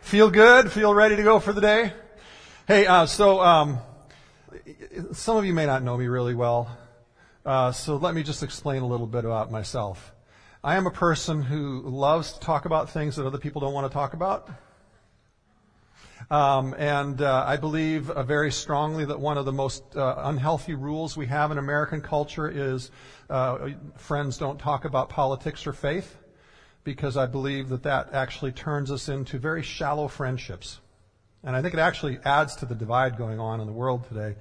Feel good? Feel ready to go for the day? Hey, uh, so um, some of you may not know me really well, uh, so let me just explain a little bit about myself. I am a person who loves to talk about things that other people don't want to talk about. Um, and uh, I believe uh, very strongly that one of the most uh, unhealthy rules we have in American culture is uh, friends don't talk about politics or faith because I believe that that actually turns us into very shallow friendships. And I think it actually adds to the divide going on in the world today.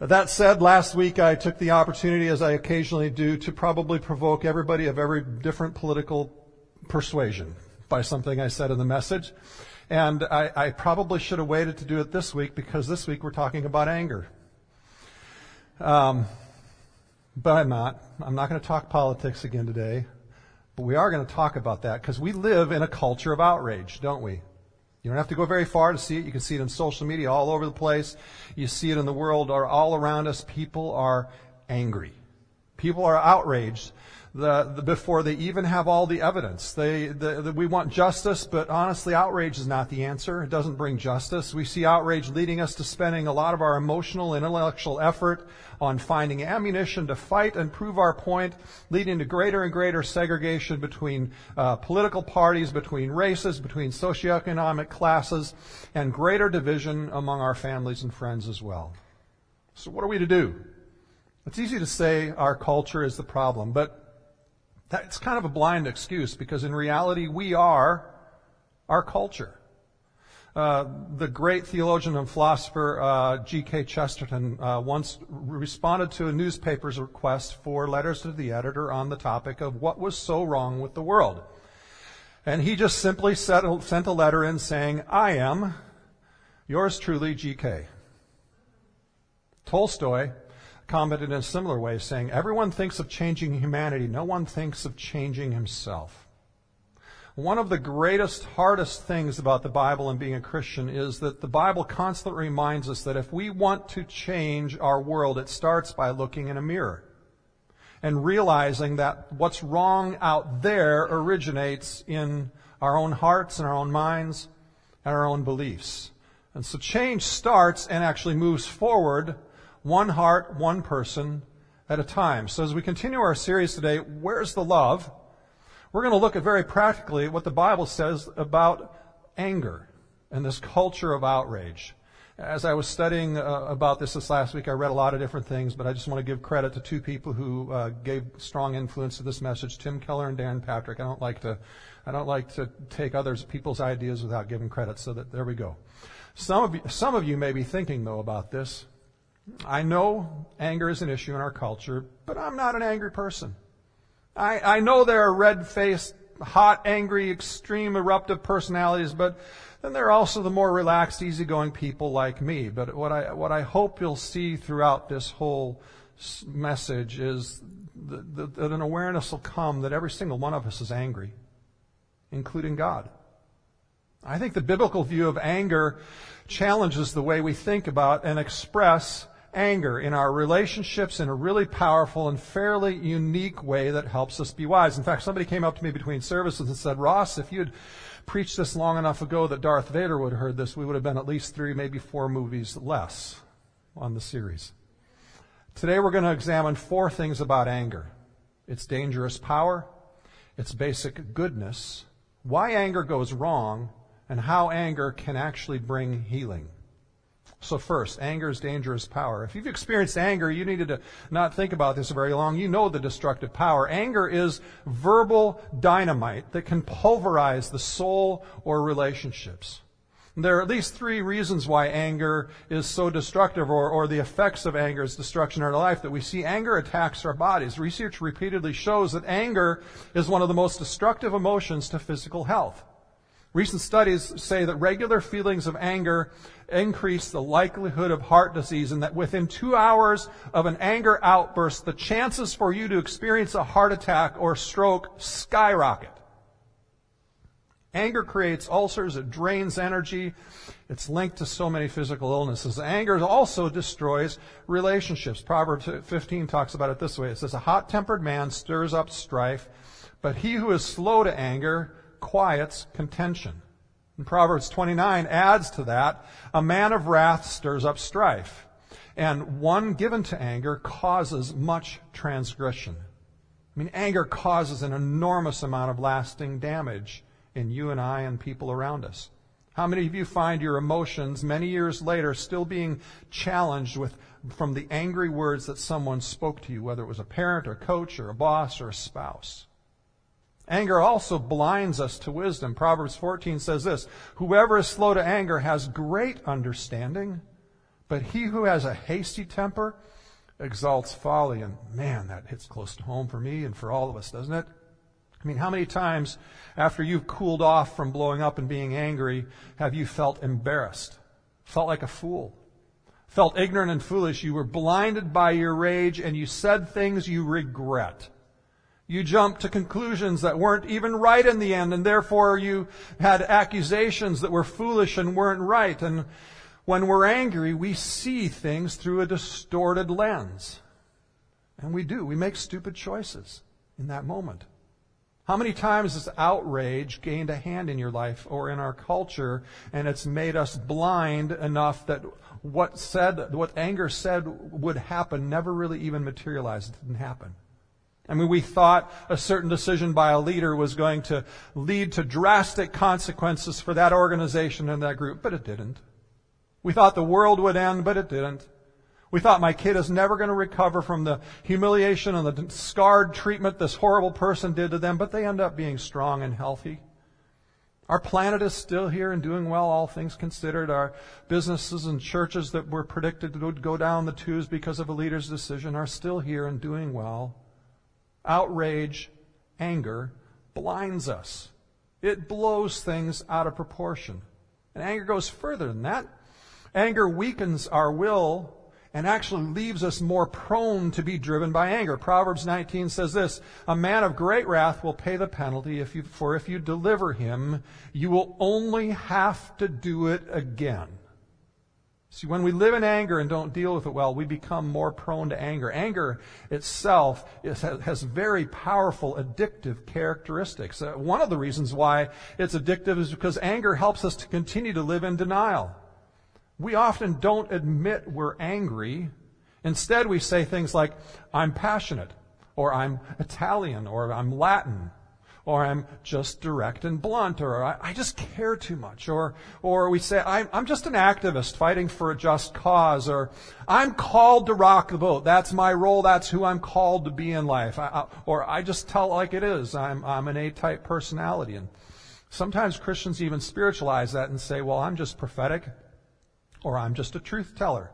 That said, last week I took the opportunity, as I occasionally do, to probably provoke everybody of every different political persuasion by something I said in the message. And I, I probably should have waited to do it this week because this week we're talking about anger. Um, but I'm not. I'm not going to talk politics again today. But we are going to talk about that because we live in a culture of outrage, don't we? You don't have to go very far to see it. You can see it in social media all over the place. You see it in the world or all around us. People are angry. People are outraged the, the, before they even have all the evidence. They, the, we want justice, but honestly, outrage is not the answer. It doesn't bring justice. We see outrage leading us to spending a lot of our emotional and intellectual effort on finding ammunition to fight and prove our point, leading to greater and greater segregation between uh, political parties, between races, between socioeconomic classes, and greater division among our families and friends as well. So what are we to do? It's easy to say our culture is the problem, but that's kind of a blind excuse because in reality we are our culture. Uh, the great theologian and philosopher uh, G.K. Chesterton uh, once responded to a newspaper's request for letters to the editor on the topic of what was so wrong with the world. And he just simply sent a letter in saying, I am yours truly, G.K. Tolstoy commented in a similar way, saying, Everyone thinks of changing humanity, no one thinks of changing himself. One of the greatest, hardest things about the Bible and being a Christian is that the Bible constantly reminds us that if we want to change our world, it starts by looking in a mirror and realizing that what's wrong out there originates in our own hearts and our own minds and our own beliefs. And so change starts and actually moves forward one heart, one person at a time. So as we continue our series today, Where's the Love? We're going to look at very practically what the Bible says about anger and this culture of outrage. As I was studying uh, about this this last week, I read a lot of different things, but I just want to give credit to two people who uh, gave strong influence to this message: Tim Keller and Dan Patrick. I don't like to, I don't like to take others people's ideas without giving credit. So that there we go. Some of you, some of you may be thinking though about this. I know anger is an issue in our culture, but I'm not an angry person. I, I know there are red-faced, hot, angry, extreme, eruptive personalities, but then there are also the more relaxed, easygoing people like me. But what I, what I hope you'll see throughout this whole message is that, that an awareness will come that every single one of us is angry, including God. I think the biblical view of anger challenges the way we think about and express anger in our relationships in a really powerful and fairly unique way that helps us be wise. In fact, somebody came up to me between services and said, Ross, if you'd preached this long enough ago that Darth Vader would have heard this, we would have been at least three, maybe four movies less on the series. Today we're going to examine four things about anger. Its dangerous power, its basic goodness, why anger goes wrong, and how anger can actually bring healing. So first, anger is dangerous power. If you've experienced anger, you needed to not think about this very long. You know the destructive power. Anger is verbal dynamite that can pulverize the soul or relationships. There are at least three reasons why anger is so destructive or, or the effects of anger's destruction in our life that we see anger attacks our bodies. Research repeatedly shows that anger is one of the most destructive emotions to physical health. Recent studies say that regular feelings of anger increase the likelihood of heart disease and that within two hours of an anger outburst, the chances for you to experience a heart attack or stroke skyrocket. Anger creates ulcers, it drains energy, it's linked to so many physical illnesses. Anger also destroys relationships. Proverbs 15 talks about it this way. It says, a hot-tempered man stirs up strife, but he who is slow to anger quiets contention. And Proverbs 29 adds to that, a man of wrath stirs up strife, and one given to anger causes much transgression. I mean, anger causes an enormous amount of lasting damage in you and I and people around us. How many of you find your emotions many years later still being challenged with from the angry words that someone spoke to you, whether it was a parent or coach or a boss or a spouse? Anger also blinds us to wisdom. Proverbs 14 says this, Whoever is slow to anger has great understanding, but he who has a hasty temper exalts folly. And man, that hits close to home for me and for all of us, doesn't it? I mean, how many times after you've cooled off from blowing up and being angry have you felt embarrassed? Felt like a fool? Felt ignorant and foolish? You were blinded by your rage and you said things you regret. You jumped to conclusions that weren't even right in the end, and therefore you had accusations that were foolish and weren't right. And when we're angry, we see things through a distorted lens. And we do. We make stupid choices in that moment. How many times has outrage gained a hand in your life or in our culture and it's made us blind enough that what said, what anger said would happen never really even materialized. It didn't happen. I mean, we thought a certain decision by a leader was going to lead to drastic consequences for that organization and that group, but it didn't. We thought the world would end, but it didn't. We thought my kid is never going to recover from the humiliation and the scarred treatment this horrible person did to them, but they end up being strong and healthy. Our planet is still here and doing well, all things considered. Our businesses and churches that were predicted to go down the tubes because of a leader's decision are still here and doing well outrage, anger blinds us. It blows things out of proportion. And anger goes further than that. Anger weakens our will and actually leaves us more prone to be driven by anger. Proverbs 19 says this, a man of great wrath will pay the penalty if you, for if you deliver him, you will only have to do it again. See, when we live in anger and don't deal with it well, we become more prone to anger. Anger itself is, has very powerful addictive characteristics. Uh, one of the reasons why it's addictive is because anger helps us to continue to live in denial. We often don't admit we're angry. Instead, we say things like, I'm passionate, or I'm Italian, or I'm Latin, or I'm just direct and blunt, or I, I just care too much, or, or we say, I'm, I'm just an activist fighting for a just cause, or I'm called to rock the boat. That's my role. That's who I'm called to be in life. I, I, or I just tell like it is. I'm, I'm an A-type personality. And sometimes Christians even spiritualize that and say, well, I'm just prophetic, or I'm just a truth teller.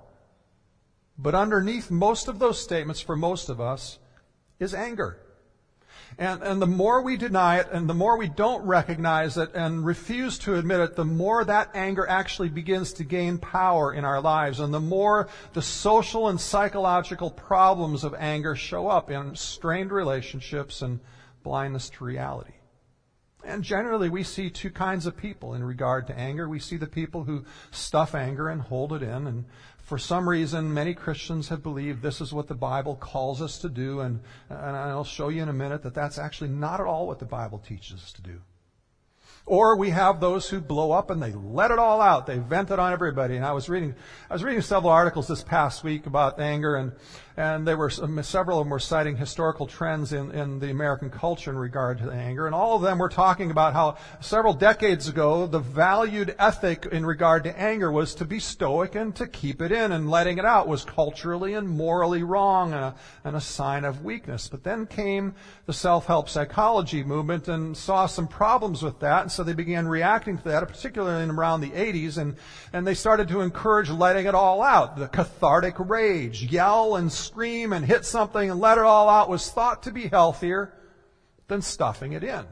But underneath most of those statements for most of us is anger. And, and the more we deny it and the more we don't recognize it and refuse to admit it, the more that anger actually begins to gain power in our lives and the more the social and psychological problems of anger show up in strained relationships and blindness to reality. And generally, we see two kinds of people in regard to anger. We see the people who stuff anger and hold it in, and for some reason, many Christians have believed this is what the Bible calls us to do, and, and I'll show you in a minute that that's actually not at all what the Bible teaches us to do. Or we have those who blow up and they let it all out. They vent it on everybody. And I was reading, I was reading several articles this past week about anger and, and there were several of them were citing historical trends in, in the American culture in regard to anger. And all of them were talking about how several decades ago, the valued ethic in regard to anger was to be stoic and to keep it in and letting it out was culturally and morally wrong and a, and a sign of weakness. But then came the self-help psychology movement and saw some problems with that. So they began reacting to that, particularly in around the 80s. And, and they started to encourage letting it all out. The cathartic rage, yell and scream and hit something and let it all out was thought to be healthier than stuffing it in.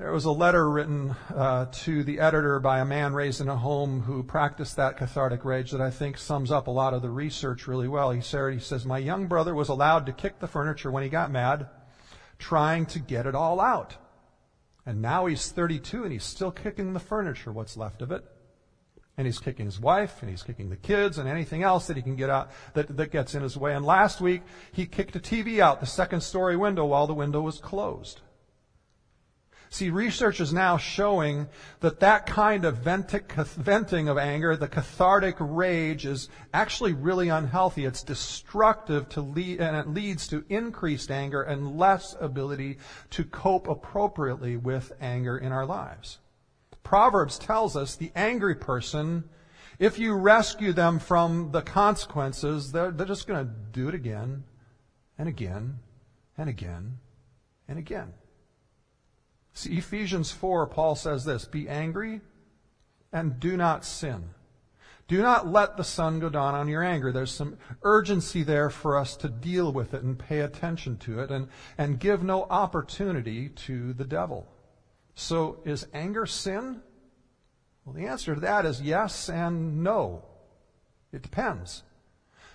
There was a letter written uh, to the editor by a man raised in a home who practiced that cathartic rage that I think sums up a lot of the research really well. He said, he says, my young brother was allowed to kick the furniture when he got mad, trying to get it all out. And now he's 32 and he's still kicking the furniture, what's left of it. And he's kicking his wife and he's kicking the kids and anything else that he can get out that, that gets in his way. And last week he kicked a TV out the second story window while the window was closed. See, research is now showing that that kind of venting of anger, the cathartic rage, is actually really unhealthy. It's destructive to lead, and it leads to increased anger and less ability to cope appropriately with anger in our lives. Proverbs tells us the angry person, if you rescue them from the consequences, they're, they're just going to do it again and again and again and again. See, Ephesians 4, Paul says this Be angry and do not sin. Do not let the sun go down on your anger. There's some urgency there for us to deal with it and pay attention to it and, and give no opportunity to the devil. So is anger sin? Well, the answer to that is yes and no. It depends.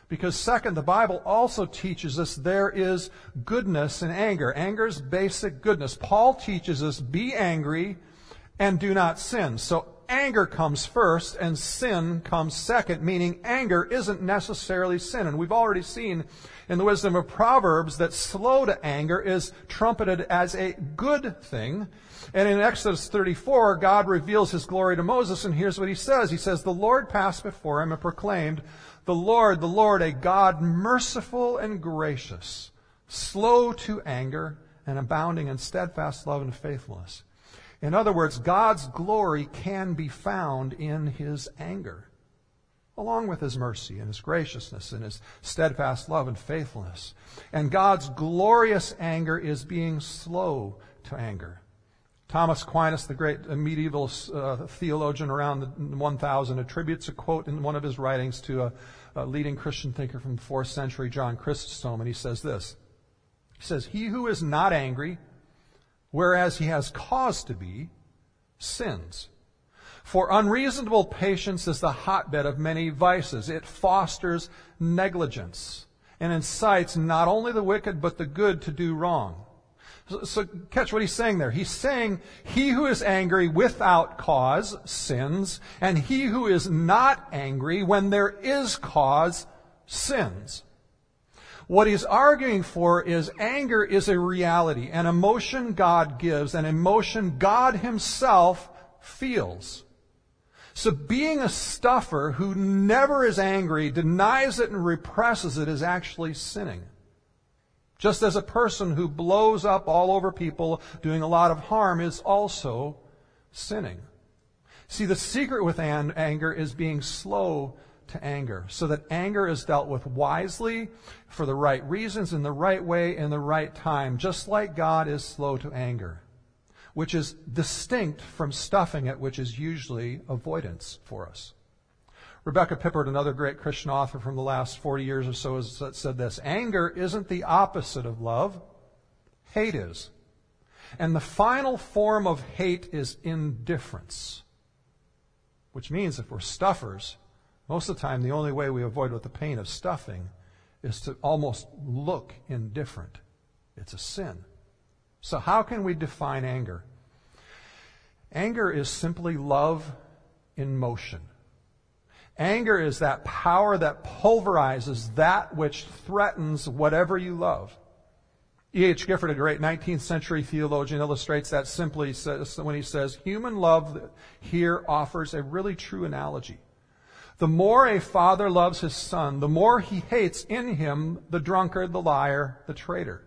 Because second, the Bible also teaches us there is goodness in anger. Anger's basic goodness. Paul teaches us be angry and do not sin. So anger comes first and sin comes second, meaning anger isn't necessarily sin. And we've already seen in the wisdom of Proverbs that slow to anger is trumpeted as a good thing. And in Exodus 34, God reveals his glory to Moses, and here's what he says. He says, The Lord passed before him and proclaimed, the Lord, the Lord, a God merciful and gracious, slow to anger, and abounding in steadfast love and faithfulness. In other words, God's glory can be found in his anger, along with his mercy and his graciousness and his steadfast love and faithfulness. And God's glorious anger is being slow to anger. Thomas Aquinas, the great medieval uh, theologian around the 1000, attributes a quote in one of his writings to a, a leading Christian thinker from the 4th century, John Chrysostom, and he says this. He says, He who is not angry, whereas he has cause to be, sins. For unreasonable patience is the hotbed of many vices. It fosters negligence and incites not only the wicked but the good to do wrong. So, catch what he's saying there. He's saying, he who is angry without cause sins, and he who is not angry when there is cause sins. What he's arguing for is anger is a reality, an emotion God gives, an emotion God himself feels. So being a stuffer who never is angry, denies it and represses it is actually sinning. Just as a person who blows up all over people doing a lot of harm is also sinning. See, the secret with an- anger is being slow to anger, so that anger is dealt with wisely, for the right reasons, in the right way, in the right time, just like God is slow to anger, which is distinct from stuffing it, which is usually avoidance for us. Rebecca Pippert, another great Christian author from the last 40 years or so, has said this Anger isn't the opposite of love, hate is. And the final form of hate is indifference. Which means if we're stuffers, most of the time the only way we avoid the pain of stuffing is to almost look indifferent. It's a sin. So, how can we define anger? Anger is simply love in motion. Anger is that power that pulverizes that which threatens whatever you love. E.H. Gifford, a great 19th century theologian, illustrates that simply when he says, human love here offers a really true analogy. The more a father loves his son, the more he hates in him the drunkard, the liar, the traitor.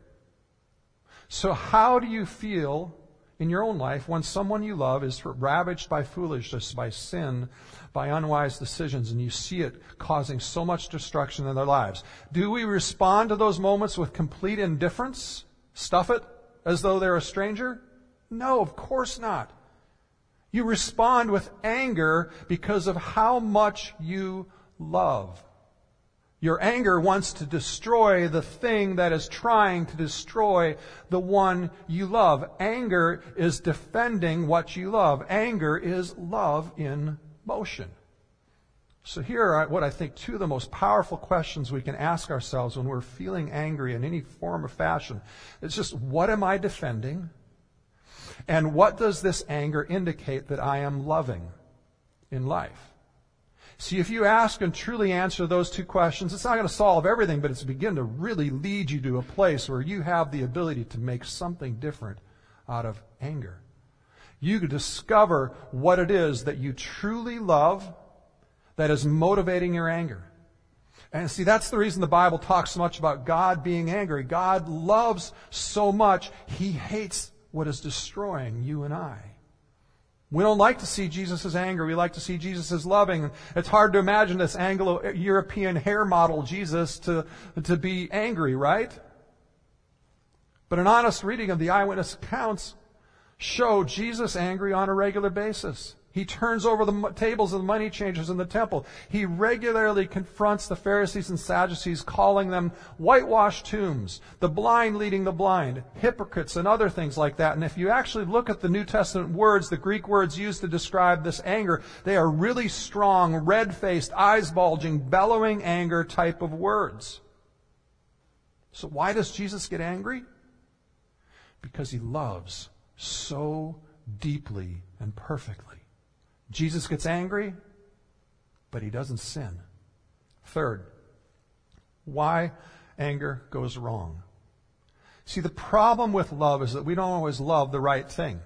So how do you feel in your own life when someone you love is ravaged by foolishness, by sin, by unwise decisions, and you see it causing so much destruction in their lives. Do we respond to those moments with complete indifference? Stuff it as though they're a stranger? No, of course not. You respond with anger because of how much you love. Your anger wants to destroy the thing that is trying to destroy the one you love. Anger is defending what you love. Anger is love in motion. So here are what I think two of the most powerful questions we can ask ourselves when we're feeling angry in any form or fashion. It's just, what am I defending? And what does this anger indicate that I am loving in life? See, if you ask and truly answer those two questions, it's not going to solve everything, but it's begin to really lead you to a place where you have the ability to make something different out of anger. You discover what it is that you truly love that is motivating your anger. And see, that's the reason the Bible talks so much about God being angry. God loves so much, He hates what is destroying you and I. We don't like to see Jesus as angry. We like to see Jesus as loving. It's hard to imagine this Anglo-European hair model Jesus to, to be angry, right? But an honest reading of the eyewitness accounts show Jesus angry on a regular basis. He turns over the tables of the money changers in the temple. He regularly confronts the Pharisees and Sadducees, calling them whitewashed tombs, the blind leading the blind, hypocrites, and other things like that. And if you actually look at the New Testament words, the Greek words used to describe this anger, they are really strong, red-faced, eyes bulging, bellowing anger type of words. So why does Jesus get angry? Because he loves so deeply and perfectly. Jesus gets angry, but he doesn't sin. Third, why anger goes wrong. See, the problem with love is that we don't always love the right thing.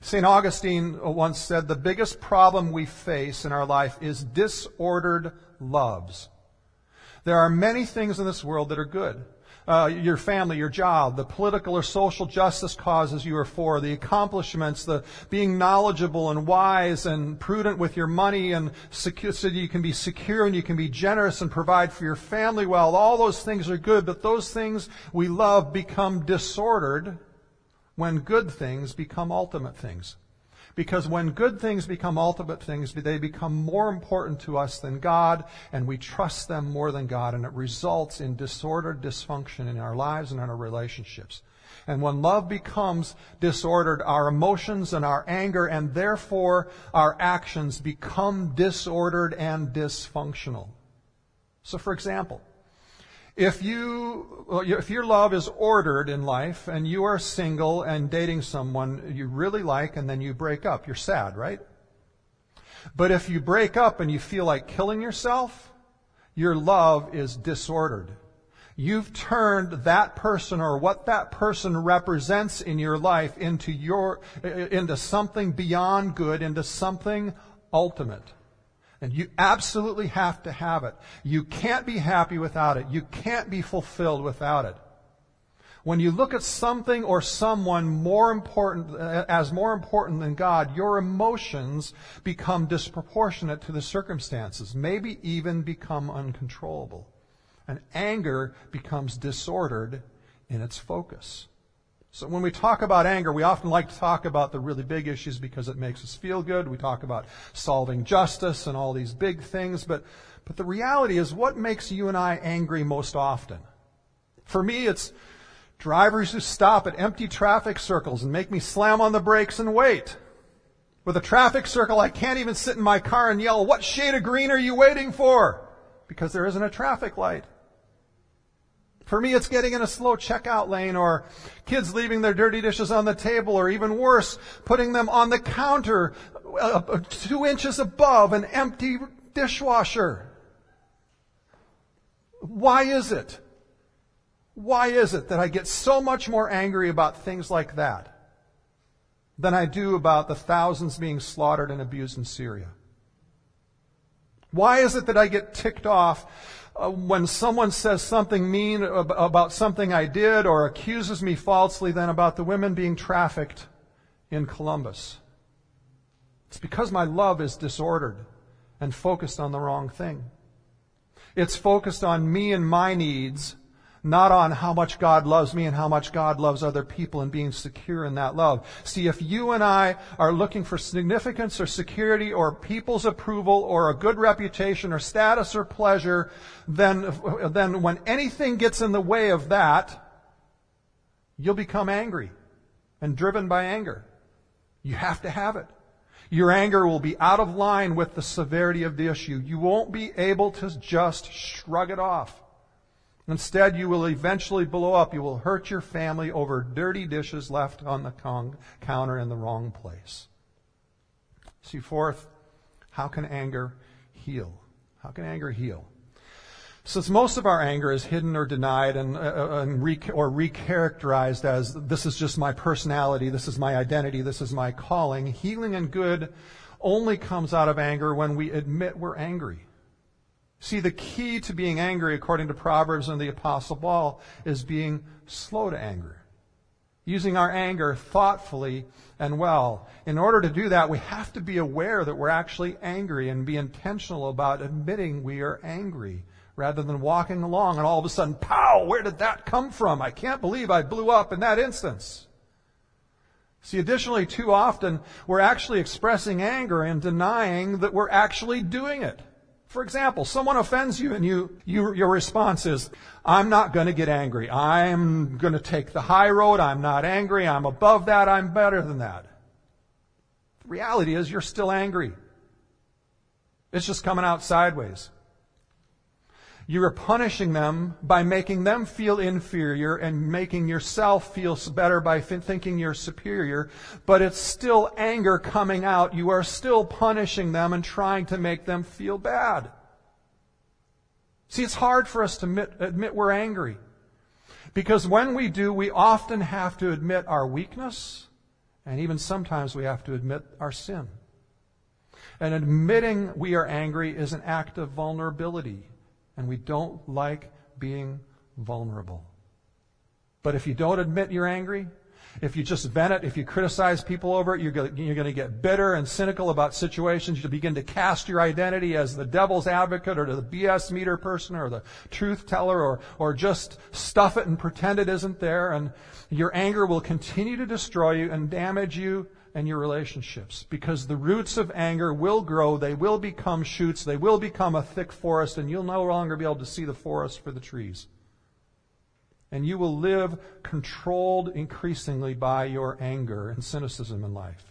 St. Augustine once said the biggest problem we face in our life is disordered loves. There are many things in this world that are good uh, your family, your job, the political or social justice causes you are for, the accomplishments, the being knowledgeable and wise and prudent with your money and secure, so you can be secure and you can be generous and provide for your family well. All those things are good, but those things we love become disordered when good things become ultimate things. Because when good things become ultimate things, they become more important to us than God, and we trust them more than God, and it results in disordered dysfunction in our lives and in our relationships. And when love becomes disordered, our emotions and our anger and therefore our actions become disordered and dysfunctional. So for example, if you, if your love is ordered in life and you are single and dating someone you really like and then you break up, you're sad, right? But if you break up and you feel like killing yourself, your love is disordered. You've turned that person or what that person represents in your life into your, into something beyond good, into something ultimate. And you absolutely have to have it. You can't be happy without it. You can't be fulfilled without it. When you look at something or someone more important, uh, as more important than God, your emotions become disproportionate to the circumstances, maybe even become uncontrollable. And anger becomes disordered in its focus. So when we talk about anger, we often like to talk about the really big issues because it makes us feel good. We talk about solving justice and all these big things, but, but the reality is what makes you and I angry most often? For me, it's drivers who stop at empty traffic circles and make me slam on the brakes and wait. With a traffic circle, I can't even sit in my car and yell, what shade of green are you waiting for? Because there isn't a traffic light. For me, it's getting in a slow checkout lane or kids leaving their dirty dishes on the table or even worse, putting them on the counter uh, uh, two inches above an empty dishwasher. Why is it? Why is it that I get so much more angry about things like that than I do about the thousands being slaughtered and abused in Syria? Why is it that I get ticked off Uh, when someone says something mean about something I did or accuses me falsely than about the women being trafficked in Columbus. It's because my love is disordered and focused on the wrong thing. It's focused on me and my needs not on how much God loves me and how much God loves other people and being secure in that love. See, if you and I are looking for significance or security or people's approval or a good reputation or status or pleasure, then, then when anything gets in the way of that, you'll become angry and driven by anger. You have to have it. Your anger will be out of line with the severity of the issue. You won't be able to just shrug it off. Instead, you will eventually blow up. You will hurt your family over dirty dishes left on the con- counter in the wrong place. See, fourth, how can anger heal? How can anger heal? Since most of our anger is hidden or denied and, uh, uh and re- or recharacterized as this is just my personality, this is my identity, this is my calling, healing and good only comes out of anger when we admit we're angry. See, the key to being angry, according to Proverbs and the Apostle Paul, is being slow to anger. Using our anger thoughtfully and well. In order to do that, we have to be aware that we're actually angry and be intentional about admitting we are angry rather than walking along and all of a sudden, pow, where did that come from? I can't believe I blew up in that instance. See, additionally, too often, we're actually expressing anger and denying that we're actually doing it. For example, someone offends you and you, you, your response is, I'm not going to get angry. I'm going to take the high road. I'm not angry. I'm above that. I'm better than that. The reality is you're still angry. It's just coming out sideways. You are punishing them by making them feel inferior and making yourself feel better by thinking you're superior, but it's still anger coming out. You are still punishing them and trying to make them feel bad. See, it's hard for us to admit, admit we're angry. Because when we do, we often have to admit our weakness, and even sometimes we have to admit our sin. And admitting we are angry is an act of vulnerability and we don't like being vulnerable. But if you don't admit you're angry, if you just vent it, if you criticize people over it, you're going, to, get bitter and cynical about situations. You'll begin to cast your identity as the devil's advocate or the BS meter person or the truth teller or, or just stuff it and pretend it isn't there. And your anger will continue to destroy you and damage you and your relationships. Because the roots of anger will grow, they will become shoots, they will become a thick forest, and you'll no longer be able to see the forest for the trees. And you will live controlled increasingly by your anger and cynicism in life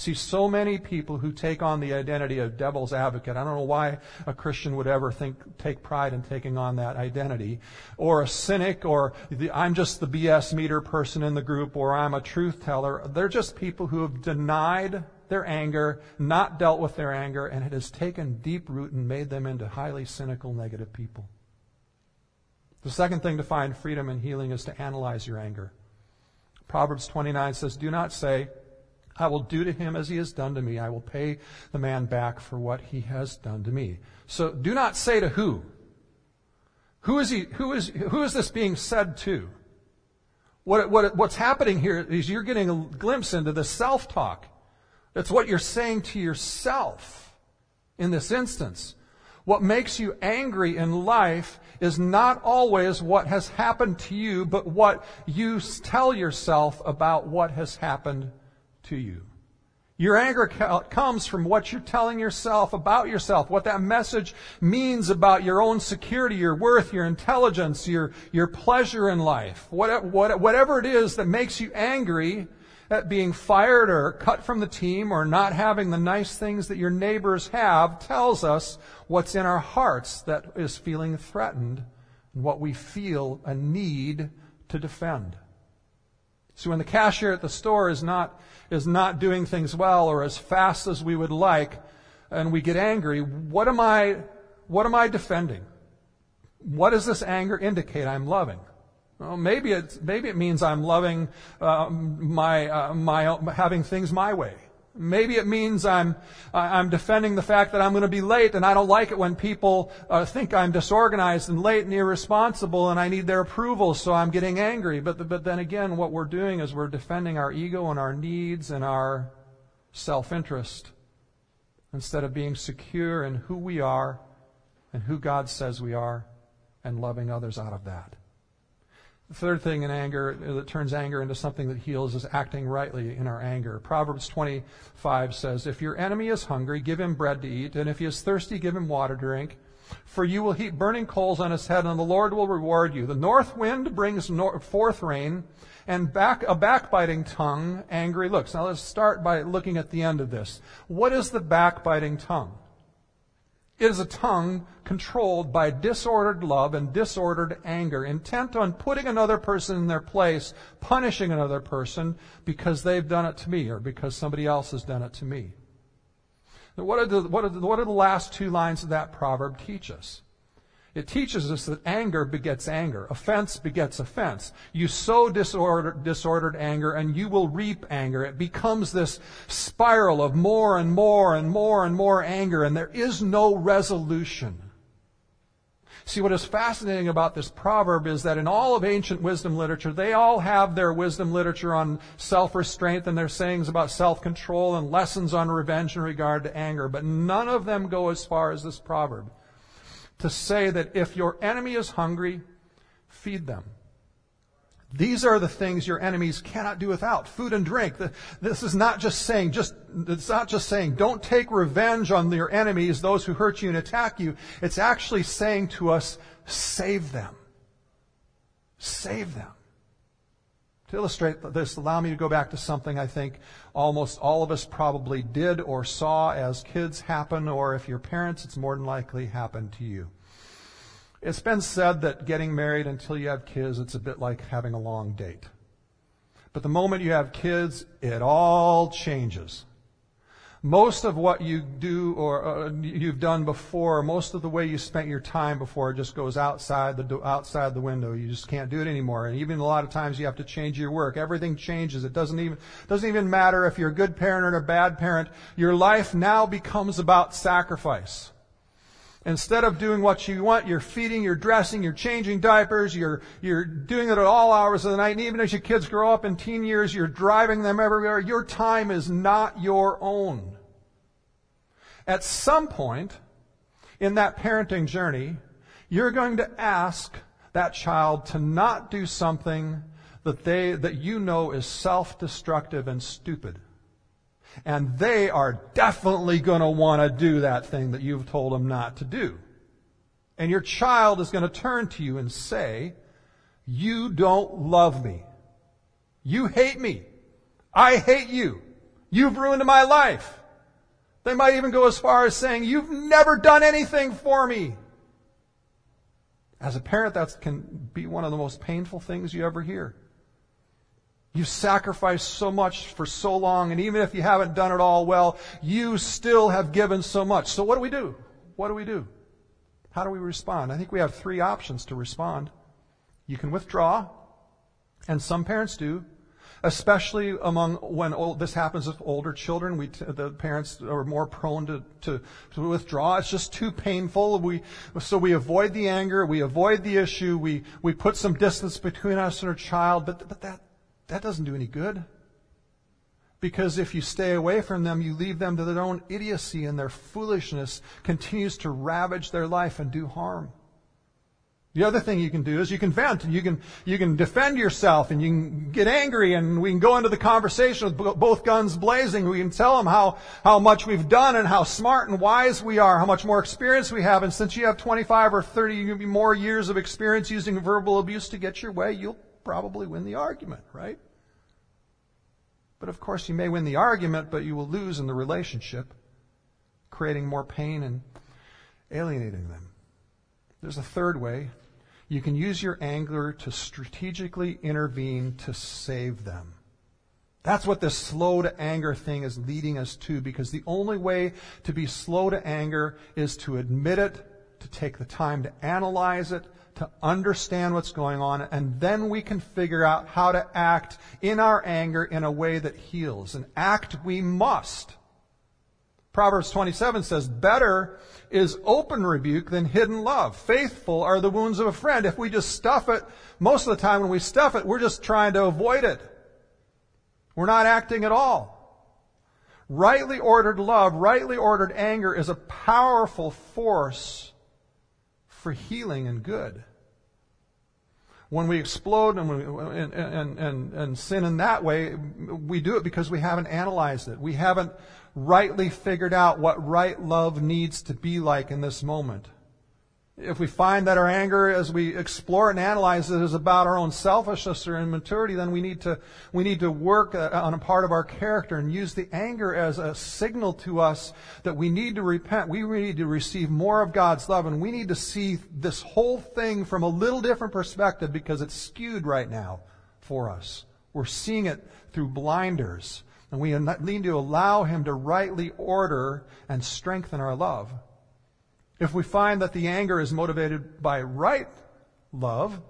see so many people who take on the identity of devil's advocate. I don't know why a Christian would ever think, take pride in taking on that identity. Or a cynic, or the, I'm just the BS meter person in the group, or I'm a truth teller. They're just people who have denied their anger, not dealt with their anger, and it has taken deep root and made them into highly cynical, negative people. The second thing to find freedom and healing is to analyze your anger. Proverbs 29 says, Do not say, I will do to him as he has done to me. I will pay the man back for what he has done to me. So do not say to who. Who is he, who is, who is this being said to? What, what, what's happening here is you're getting a glimpse into the self-talk. That's what you're saying to yourself in this instance. What makes you angry in life is not always what has happened to you, but what you tell yourself about what has happened to you. Your anger comes from what you're telling yourself about yourself, what that message means about your own security, your worth, your intelligence, your, your pleasure in life. whatever it is that makes you angry at being fired or cut from the team or not having the nice things that your neighbors have tells us what's in our hearts that is feeling threatened and what we feel a need to defend. So when the cashier at the store is not is not doing things well or as fast as we would like, and we get angry, what am I, what am I defending? What does this anger indicate I'm loving? Well, maybe it, maybe it means I'm loving uh, my, uh, my, having things my way. Maybe it means I'm, I'm defending the fact that I'm going to be late and I don't like it when people uh, think I'm disorganized and late and irresponsible and I need their approval so I'm getting angry. But, but then again, what we're doing is we're defending our ego and our needs and our self-interest instead of being secure in who we are and who God says we are and loving others out of that. The third thing in anger that turns anger into something that heals is acting rightly in our anger. Proverbs 25 says, If your enemy is hungry, give him bread to eat, and if he is thirsty, give him water to drink. For you will heap burning coals on his head, and the Lord will reward you. The north wind brings forth rain, and back, a backbiting tongue, angry looks. Now let's start by looking at the end of this. What is the backbiting tongue? It is a tongue controlled by disordered love and disordered anger, intent on putting another person in their place, punishing another person because they've done it to me or because somebody else has done it to me. What, the, what, the, what are the last two lines of that proverb teach us? It teaches us that anger begets anger. Offense begets offense. You sow disordered, disordered anger and you will reap anger. It becomes this spiral of more and more and more and more anger and there is no resolution. See, what is fascinating about this proverb is that in all of ancient wisdom literature, they all have their wisdom literature on self-restraint and their sayings about self-control and lessons on revenge in regard to anger, but none of them go as far as this proverb to say that if your enemy is hungry, feed them. These are the things your enemies cannot do without. Food and drink. This is not just saying, just, it's not just saying, don't take revenge on your enemies, those who hurt you and attack you. It's actually saying to us, save them. Save them. To illustrate this, allow me to go back to something I think almost all of us probably did or saw as kids happen, or if you're parents, it's more than likely happened to you. It's been said that getting married until you have kids, it's a bit like having a long date. But the moment you have kids, it all changes most of what you do or uh, you've done before, most of the way you spent your time before just goes outside the outside the window. You just can't do it anymore. And even a lot of times you have to change your work. Everything changes. It doesn't even doesn't even matter if you're a good parent or a bad parent. Your life now becomes about sacrifice. Instead of doing what you want, you're feeding, you're dressing, you're changing diapers, you're, you're doing it at all hours of the night. And even as your kids grow up in teen years, you're driving them everywhere. Your time is not your own. At some point in that parenting journey, you're going to ask that child to not do something that they, that you know is self-destructive and stupid. And they are definitely going to want to do that thing that you've told them not to do. And your child is going to turn to you and say, you don't love me. You hate me. I hate you. You've ruined my life. They might even go as far as saying, you've never done anything for me. As a parent, that can be one of the most painful things you ever hear. You've sacrificed so much for so long, and even if you haven't done it all well, you still have given so much. So what do we do? What do we do? How do we respond? I think we have three options to respond. You can withdraw, and some parents do, especially among when old, this happens with older children. We, the parents are more prone to, to, to withdraw. It's just too painful. We, so we avoid the anger, we avoid the issue, we, we put some distance between us and our child, but, but that, that doesn't do any good. Because if you stay away from them, you leave them to their own idiocy and their foolishness continues to ravage their life and do harm. The other thing you can do is you can vent and you can, you can defend yourself and you can get angry and we can go into the conversation with both guns blazing. We can tell them how, how much we've done and how smart and wise we are, how much more experience we have. And since you have 25 or 30 more years of experience using verbal abuse to get your way, you'll probably win the argument, right? But of course, you may win the argument, but you will lose in the relationship, creating more pain and alienating them. There's a third way. You can use your anger to strategically intervene to save them. That's what this slow to anger thing is leading us to because the only way to be slow to anger is to admit it, to take the time to analyze it, to understand what's going on, and then we can figure out how to act in our anger in a way that heals. And act we must. Proverbs 27 says, better is open rebuke than hidden love. Faithful are the wounds of a friend. If we just stuff it, most of the time when we stuff it, we're just trying to avoid it. We're not acting at all. Rightly ordered love, rightly ordered anger is a powerful force for healing and good. When we explode and, we, and, and, and, and sin in that way, we do it because we haven't analyzed it. We haven't rightly figured out what right love needs to be like in this moment. If we find that our anger, as we explore and analyze it, is about our own selfishness or immaturity, then we need to, we need to work uh, on a part of our character and use the anger as a signal to us that we need to repent. We need to receive more of God's love and we need to see this whole thing from a little different perspective because it's skewed right now for us. We're seeing it through blinders and we need to allow Him to rightly order and strengthen our love. If we find that the anger is motivated by right love,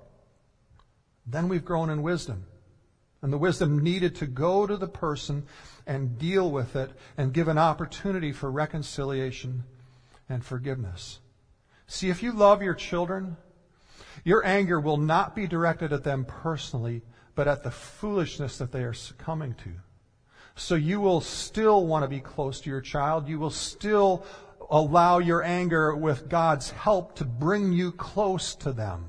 then we've grown in wisdom. And the wisdom needed to go to the person and deal with it and give an opportunity for reconciliation and forgiveness. See, if you love your children, your anger will not be directed at them personally, but at the foolishness that they are succumbing to. So you will still want to be close to your child. You will still allow your anger with God's help to bring you close to them,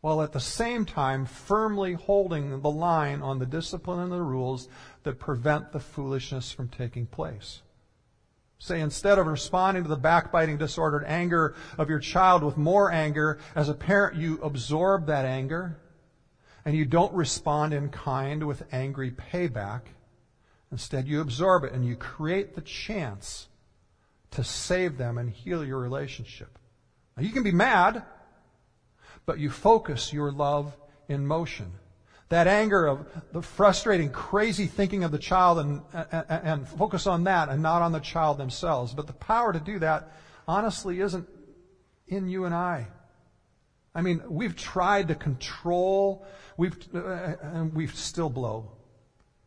while at the same time firmly holding the line on the discipline and the rules that prevent the foolishness from taking place. Say, instead of responding to the backbiting, disordered anger of your child with more anger, as a parent, you absorb that anger and you don't respond in kind with angry payback. Instead, you absorb it and you create the chance to save them and heal your relationship. Now, you can be mad, but you focus your love in motion. That anger of the frustrating, crazy thinking of the child and, and, and focus on that and not on the child themselves. But the power to do that honestly isn't in you and I. I mean, we've tried to control, we've, uh, and we still blow.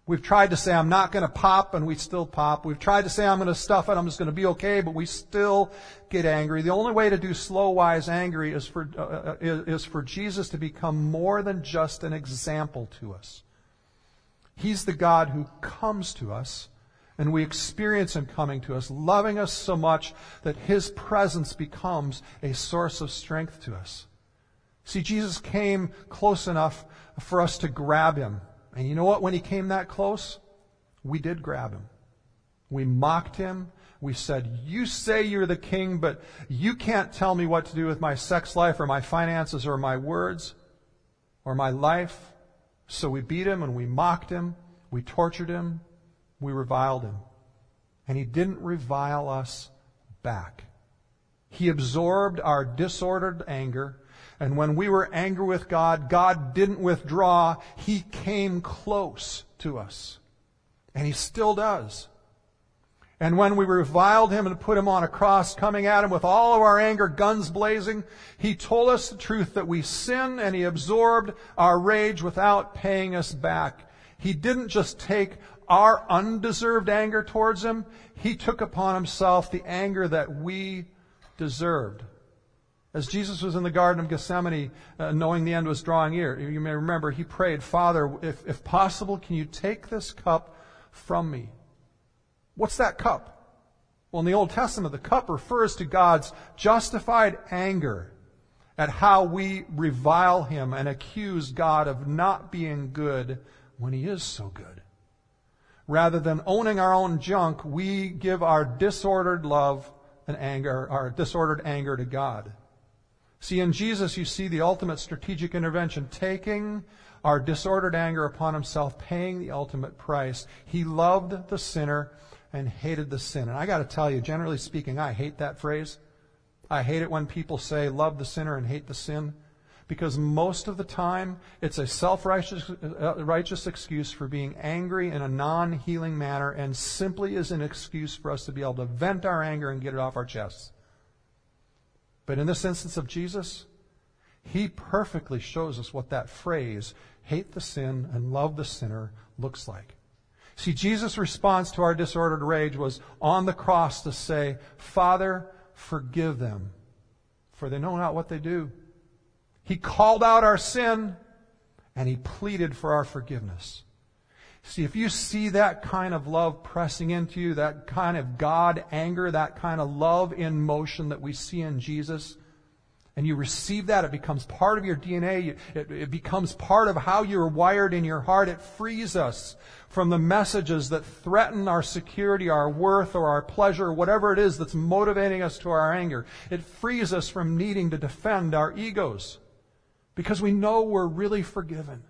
We've tried to say, I'm not going to pop, and we still pop. We've tried to say, I'm going to stuff it, I'm just going to be okay, but we still get angry. The only way to do slow, wise, angry is for, uh, uh is for Jesus to become more than just an example to us. He's the God who comes to us, and we experience Him coming to us, loving us so much that His presence becomes a source of strength to us. See, Jesus came close enough for us to grab Him and you know what? When he came that close, we did grab him. We mocked him. We said, You say you're the king, but you can't tell me what to do with my sex life or my finances or my words or my life. So we beat him and we mocked him. We tortured him. We reviled him. And he didn't revile us back. He absorbed our disordered anger and when we were angry with God, God didn't withdraw. He came close to us. And He still does. And when we reviled Him and put Him on a cross, coming at Him with all of our anger, guns blazing, He told us the truth that we sin and He absorbed our rage without paying us back. He didn't just take our undeserved anger towards Him, He took upon Himself the anger that we deserved. As Jesus was in the Garden of Gethsemane, uh, knowing the end was drawing near, you may remember he prayed, Father, if, if possible, can you take this cup from me? What's that cup? Well, in the Old Testament, the cup refers to God's justified anger at how we revile him and accuse God of not being good when he is so good. Rather than owning our own junk, we give our disordered love and anger, our disordered anger to God. See, in Jesus, you see the ultimate strategic intervention, taking our disordered anger upon himself, paying the ultimate price. He loved the sinner and hated the sin. And I got to tell you, generally speaking, I hate that phrase. I hate it when people say love the sinner and hate the sin because most of the time it's a self-righteous uh, excuse for being angry in a non-healing manner and simply is an excuse for us to be able to vent our anger and get it off our chests. But in this instance of Jesus, he perfectly shows us what that phrase, hate the sin and love the sinner, looks like. See, Jesus' response to our disordered rage was on the cross to say, Father, forgive them, for they know not what they do. He called out our sin and he pleaded for our forgiveness. See, if you see that kind of love pressing into you, that kind of God anger, that kind of love in motion that we see in Jesus, and you receive that, it becomes part of your DNA. It, it, becomes part of how you're wired in your heart. It frees us from the messages that threaten our security, our worth, or our pleasure, whatever it is that's motivating us to our anger. It frees us from needing to defend our egos because we know we're really forgiven.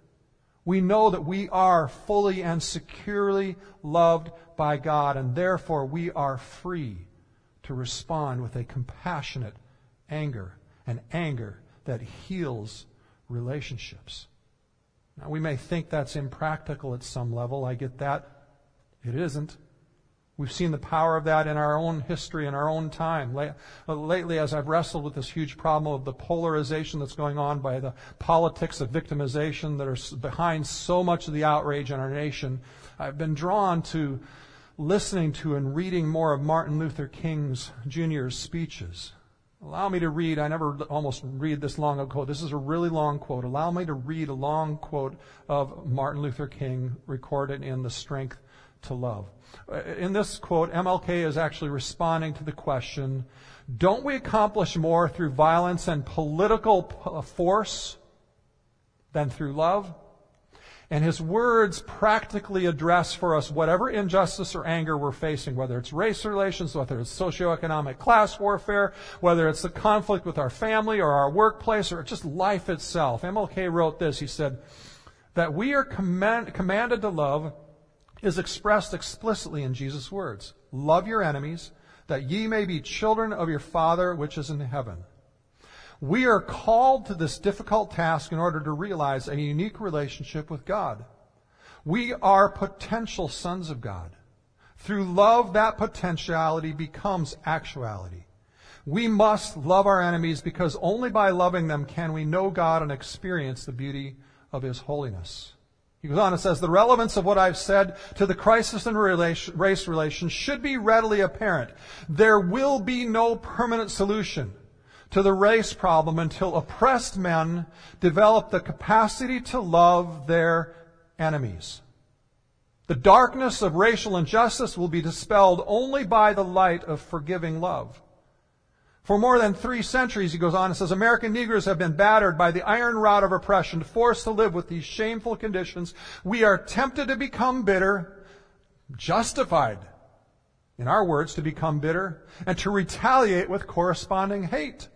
We know that we are fully and securely loved by God, and therefore we are free to respond with a compassionate anger, an anger that heals relationships. Now, we may think that's impractical at some level. I get that. It isn't. We've seen the power of that in our own history, in our own time. Uh, lately, as I've wrestled with this huge problem of the polarization that's going on by the politics of victimization that are behind so much of the outrage in our nation, I've been drawn to listening to and reading more of Martin Luther King's Jr.'s speeches. Allow me to read, I never almost read this long a quote. This is a really long quote. Allow me to read a long quote of Martin Luther King recorded in The Strength to Love. Uh, in this quote, MLK is actually responding to the question, don't we accomplish more through violence and political uh, force than through love? And his words practically address for us whatever injustice or anger we're facing, whether it's race relations, whether it's socioeconomic class warfare, whether it's the conflict with our family or our workplace or just life itself. MLK wrote this. He said, that we are command, commanded to love is expressed explicitly in Jesus' words. Love your enemies, that ye may be children of your Father which is in heaven. We are called to this difficult task in order to realize a unique relationship with God. We are potential sons of God. Through love, that potentiality becomes actuality. We must love our enemies because only by loving them can we know God and experience the beauty of His holiness. He goes on and says, the relevance of what I've said to the crisis in race relations should be readily apparent. There will be no permanent solution to the race problem until oppressed men develop the capacity to love their enemies. The darkness of racial injustice will be dispelled only by the light of forgiving love. For more than three centuries, he goes on and says, American Negroes have been battered by the iron rod of oppression, forced to live with these shameful conditions. We are tempted to become bitter, justified, in our words, to become bitter, and to retaliate with corresponding hate.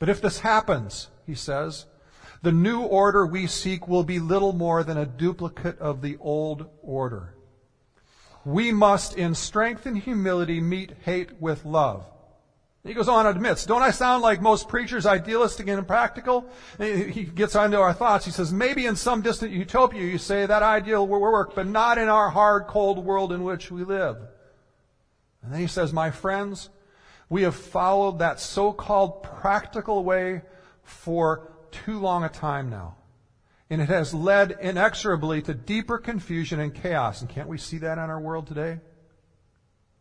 But if this happens, he says, the new order we seek will be little more than a duplicate of the old order. We must, in strength and humility, meet hate with love. He goes on and admits, don't I sound like most preachers, idealistic and impractical? he gets onto our thoughts. He says, maybe in some distant utopia you say that ideal will work, but not in our hard, cold world in which we live. And then he says, my friends, we have followed that so-called practical way for too long a time now. And it has led inexorably to deeper confusion and chaos. And can't we see that in our world today?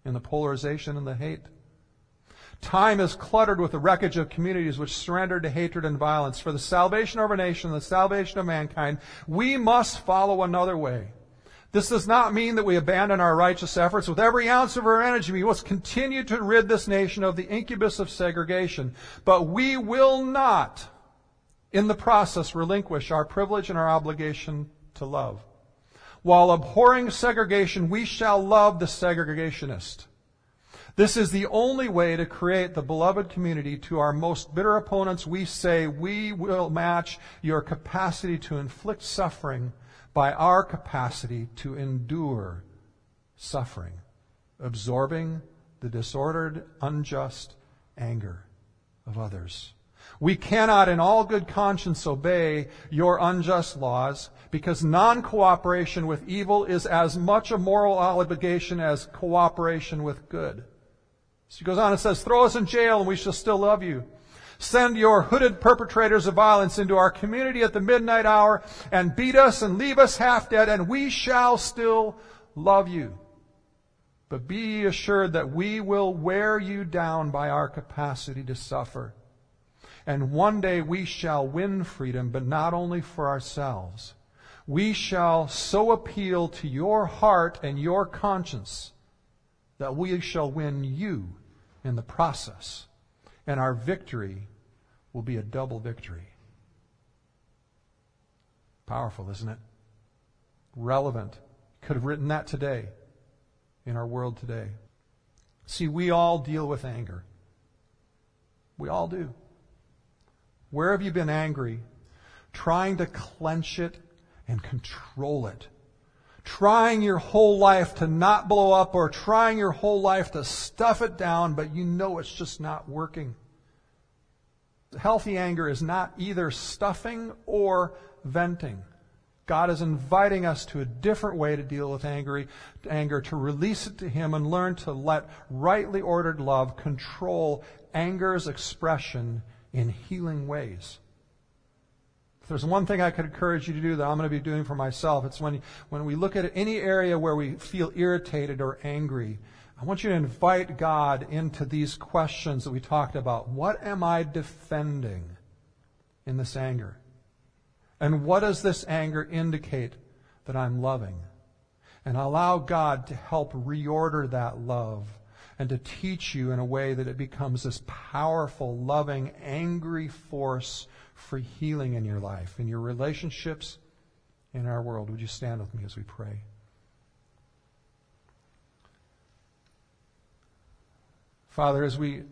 In the polarization and the hate? Time is cluttered with the wreckage of communities which surrendered to hatred and violence. For the salvation of our nation, the salvation of mankind, we must follow another way. This does not mean that we abandon our righteous efforts. With every ounce of our energy, we must continue to rid this nation of the incubus of segregation. But we will not, in the process, relinquish our privilege and our obligation to love. While abhorring segregation, we shall love the segregationist. This is the only way to create the beloved community. To our most bitter opponents, we say we will match your capacity to inflict suffering by our capacity to endure suffering, absorbing the disordered, unjust anger of others. We cannot in all good conscience obey your unjust laws because non-cooperation with evil is as much a moral obligation as cooperation with good. So he goes on and says, throw us in jail and we shall still love you. Send your hooded perpetrators of violence into our community at the midnight hour and beat us and leave us half dead, and we shall still love you. But be assured that we will wear you down by our capacity to suffer. And one day we shall win freedom, but not only for ourselves. We shall so appeal to your heart and your conscience that we shall win you in the process And our victory will be a double victory. Powerful, isn't it? Relevant. Could have written that today in our world today. See, we all deal with anger. We all do. Where have you been angry? Trying to clench it and control it. Trying your whole life to not blow up or trying your whole life to stuff it down, but you know it's just not working. Healthy anger is not either stuffing or venting. God is inviting us to a different way to deal with angry, anger, to release it to Him and learn to let rightly ordered love control anger's expression in healing ways. If there's one thing I could encourage you to do that I'm going to be doing for myself, it's when, when we look at any area where we feel irritated or angry, I want you to invite God into these questions that we talked about. What am I defending in this anger? And what does this anger indicate that I'm loving? And allow God to help reorder that love and to teach you in a way that it becomes this powerful, loving, angry force for healing in your life, in your relationships, in our world. Would you stand with me as we pray? Father, as we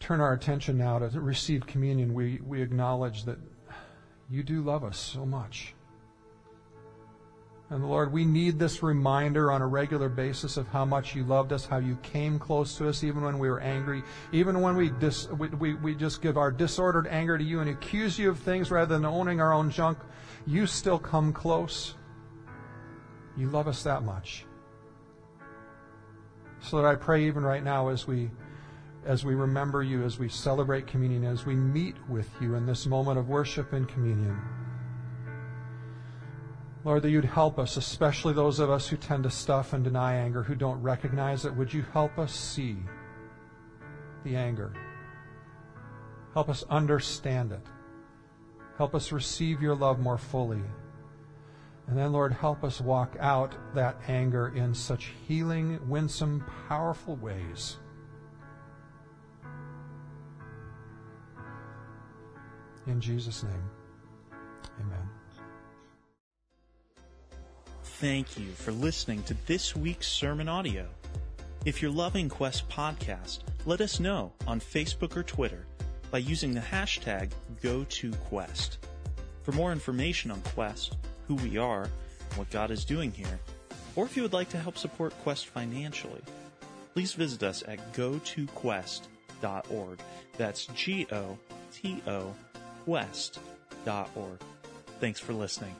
turn our attention now to receive communion, we, we acknowledge that you do love us so much. And Lord, we need this reminder on a regular basis of how much you loved us, how you came close to us, even when we were angry, even when we, dis, we, we, we just give our disordered anger to you and accuse you of things rather than owning our own junk. You still come close. You love us that much. So that I pray even right now as we as we remember you, as we celebrate communion, as we meet with you in this moment of worship and communion. Lord, that you'd help us, especially those of us who tend to stuff and deny anger, who don't recognize it. Would you help us see the anger? Help us understand it. Help us receive your love more fully. And then, Lord, help us walk out that anger in such healing, winsome, powerful ways. In Jesus' name, amen. Thank you for listening to this week's sermon audio. If you're loving Quest Podcast, let us know on Facebook or Twitter by using the hashtag GoToQuest. For more information on Quest, who we are, and what God is doing here, or if you would like to help support Quest financially, please visit us at gotoquest.org. That's G O T O quest.org. Thanks for listening.